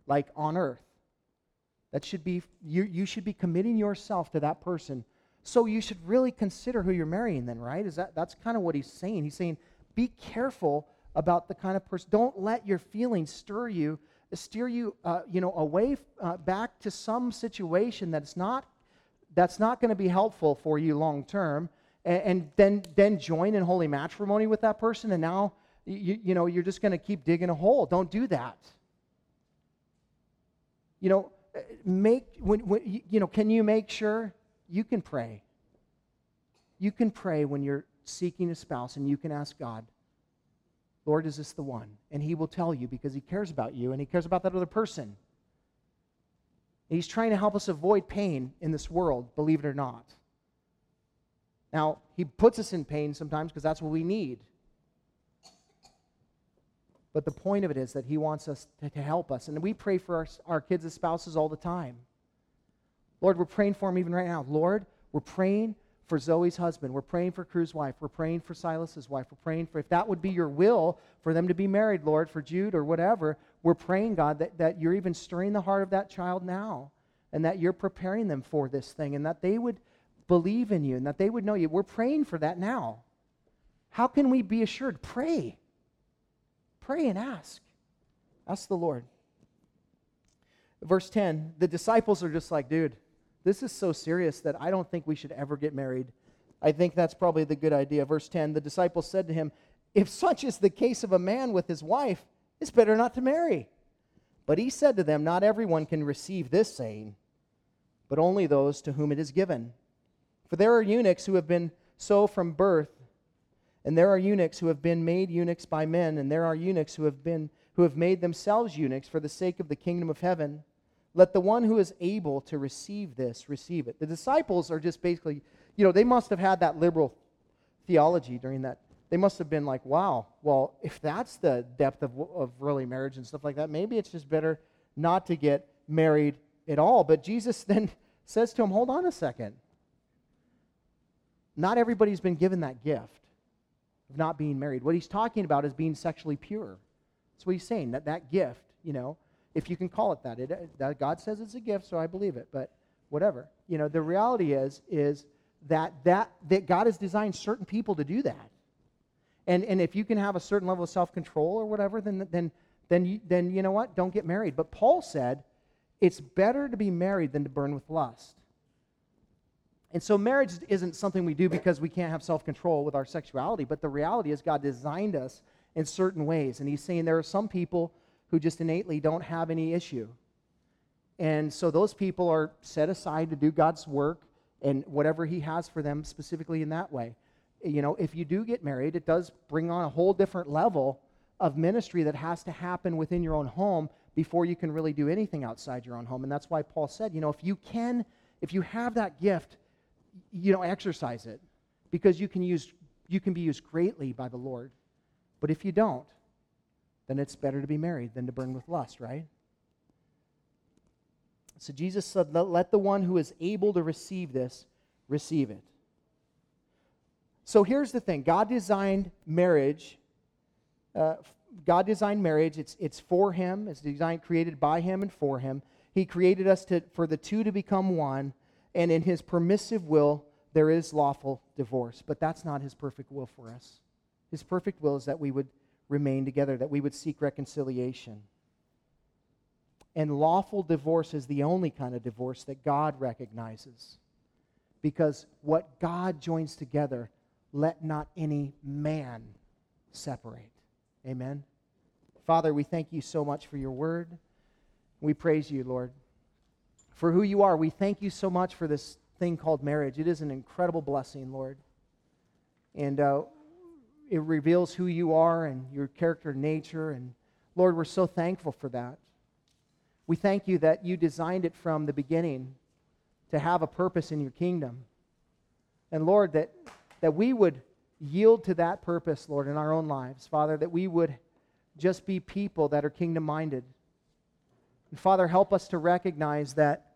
like on earth. That should be, you, you should be committing yourself to that person. So you should really consider who you're marrying then, right? Is that, that's kind of what he's saying. He's saying, be careful about the kind of person. Don't let your feelings stir you, steer you, uh, you know, away uh, back to some situation that's not that's not going to be helpful for you long term. And, and, then then join in holy matrimony with that person, and now you, you know you're just going to keep digging a hole. Don't do that. You know, uh, make when, when you know can you make sure you can pray. You can pray when you're seeking a spouse, and you can ask God Lord, is this the one? And he will tell you because he cares about you and he cares about that other person. he's trying to help us avoid pain in this world, believe it or not. Now, he puts us in pain sometimes because that's what we need. But the point of it is that he wants us to, to help us. And we pray for our, our kids and spouses all the time. Lord, we're praying for them even right now. Lord, we're praying for Zoe's husband. We're praying for Crew's wife. We're praying for Silas's wife. We're praying for, if that would be your will for them to be married, Lord, for Jude or whatever, we're praying, God, that, that you're even stirring the heart of that child now and that you're preparing them for this thing and that they would believe in you and that they would know you. We're praying for that now. How can we be assured? Pray. Pray and ask. Ask the Lord. Verse 10 the disciples are just like, dude, this is so serious that I don't think we should ever get married. I think that's probably the good idea. Verse 10 The disciples said to him, If such is the case of a man with his wife, it's better not to marry. But he said to them, Not everyone can receive this saying, but only those to whom it is given. For there are eunuchs who have been so from birth, and there are eunuchs who have been made eunuchs by men, and there are eunuchs who have been who have made themselves eunuchs for the sake of the kingdom of heaven. Let the one who is able to receive this receive it. The disciples are just basically, you know, they must have had that liberal theology during that. They must have been like, wow, well, if that's the depth of, of really marriage and stuff like that, maybe it's just better not to get married at all. But Jesus <laughs> then says to him, hold on a second. Not everybody's been given that gift of not being married. What he's talking about is being sexually pure. That's what he's saying, that that gift, you know, if you can call it that. It, uh, that God says it's a gift, so I believe it. But whatever, you know, the reality is is that that that God has designed certain people to do that, and and if you can have a certain level of self control or whatever, then then then you, then you know what? Don't get married. But Paul said, it's better to be married than to burn with lust. And so marriage isn't something we do because we can't have self control with our sexuality, but the reality is God designed us in certain ways. And He's saying there are some people who just innately don't have any issue. And so those people are set aside to do God's work and whatever He has for them specifically in that way. You know, if you do get married, it does bring on a whole different level of ministry that has to happen within your own home before you can really do anything outside your own home. And that's why Paul said, you know, if you can, if you have that gift, you know, exercise it because you can use you can be used greatly by the Lord. But if you don't, then it's better to be married than to burn with lust, right? So Jesus said, Let the one who is able to receive this receive it. So here's the thing God designed marriage. Uh, God designed marriage. It's, it's for Him, it's designed, created by Him and for Him. He created us to, for the two to become one, and in His permissive will, there is lawful divorce. But that's not His perfect will for us. His perfect will is that we would remain together, that we would seek reconciliation. And lawful divorce is the only kind of divorce that God recognizes. Because what God joins together, let not any man separate. Amen. Father, we thank you so much for your word. We praise you, Lord, for who you are. We thank you so much for this thing called marriage. It is an incredible blessing, Lord. And uh, it reveals who you are and your character and nature. And Lord, we're so thankful for that. We thank you that you designed it from the beginning to have a purpose in your kingdom. And Lord, that, that we would yield to that purpose, Lord, in our own lives. Father, that we would just be people that are kingdom minded. And Father, help us to recognize that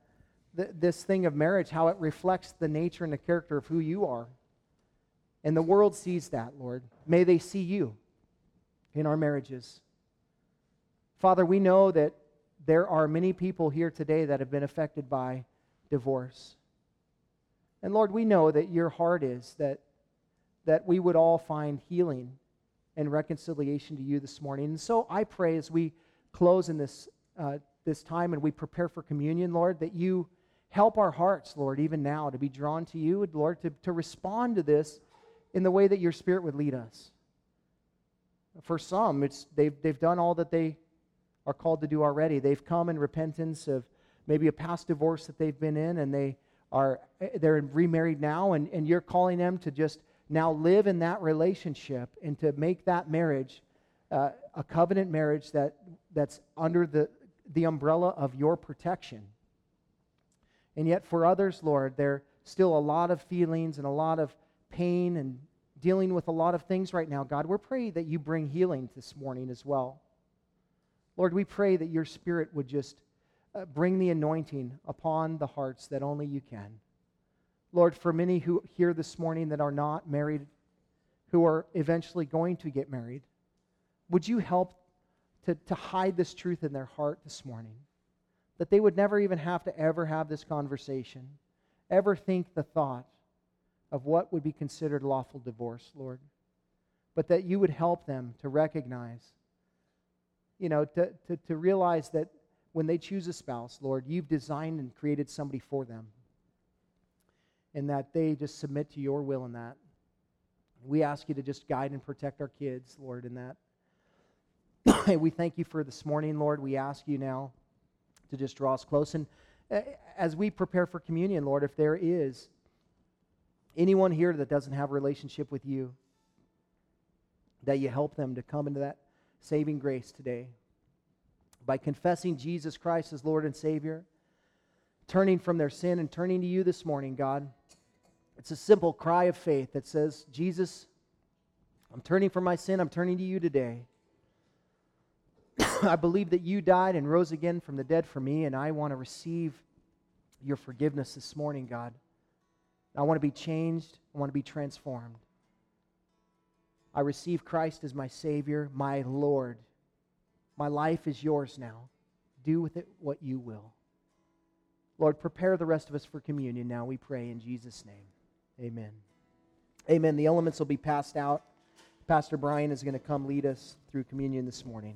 th- this thing of marriage, how it reflects the nature and the character of who you are. And the world sees that, Lord. May they see you in our marriages. Father, we know that there are many people here today that have been affected by divorce. And Lord, we know that your heart is that, that we would all find healing and reconciliation to you this morning. And so I pray as we close in this, uh, this time and we prepare for communion, Lord, that you help our hearts, Lord, even now to be drawn to you, Lord, to, to respond to this in the way that your Spirit would lead us. For some, it's, they've, they've done all that they are called to do already. They've come in repentance of maybe a past divorce that they've been in, and they are they're remarried now, and, and you're calling them to just now live in that relationship and to make that marriage uh, a covenant marriage that, that's under the, the umbrella of your protection. And yet, for others, Lord, there's still a lot of feelings and a lot of pain and dealing with a lot of things right now. God, we're praying that you bring healing this morning as well. Lord, we pray that your spirit would just uh, bring the anointing upon the hearts that only you can. Lord, for many who here this morning that are not married, who are eventually going to get married, would you help to, to hide this truth in their heart this morning? That they would never even have to ever have this conversation, ever think the thought of what would be considered lawful divorce, Lord. But that you would help them to recognize, you know, to, to, to realize that when they choose a spouse, Lord, you've designed and created somebody for them. And that they just submit to your will in that. We ask you to just guide and protect our kids, Lord, in that. <laughs> we thank you for this morning, Lord. We ask you now to just draw us close. And uh, as we prepare for communion, Lord, if there is anyone here that doesn't have a relationship with you, that you help them to come into that saving grace today by confessing Jesus Christ as Lord and Savior, turning from their sin and turning to you this morning, God. It's a simple cry of faith that says, Jesus, I'm turning from my sin, I'm turning to you today. <coughs> I believe that you died and rose again from the dead for me, and I want to receive your forgiveness this morning, God. I want to be changed, I want to be transformed. I receive Christ as my Savior, my Lord. My life is yours now. Do with it what you will. Lord, prepare the rest of us for communion now, we pray in Jesus' name. Amen. Amen. The elements will be passed out. Pastor Brian is going to come lead us through communion this morning.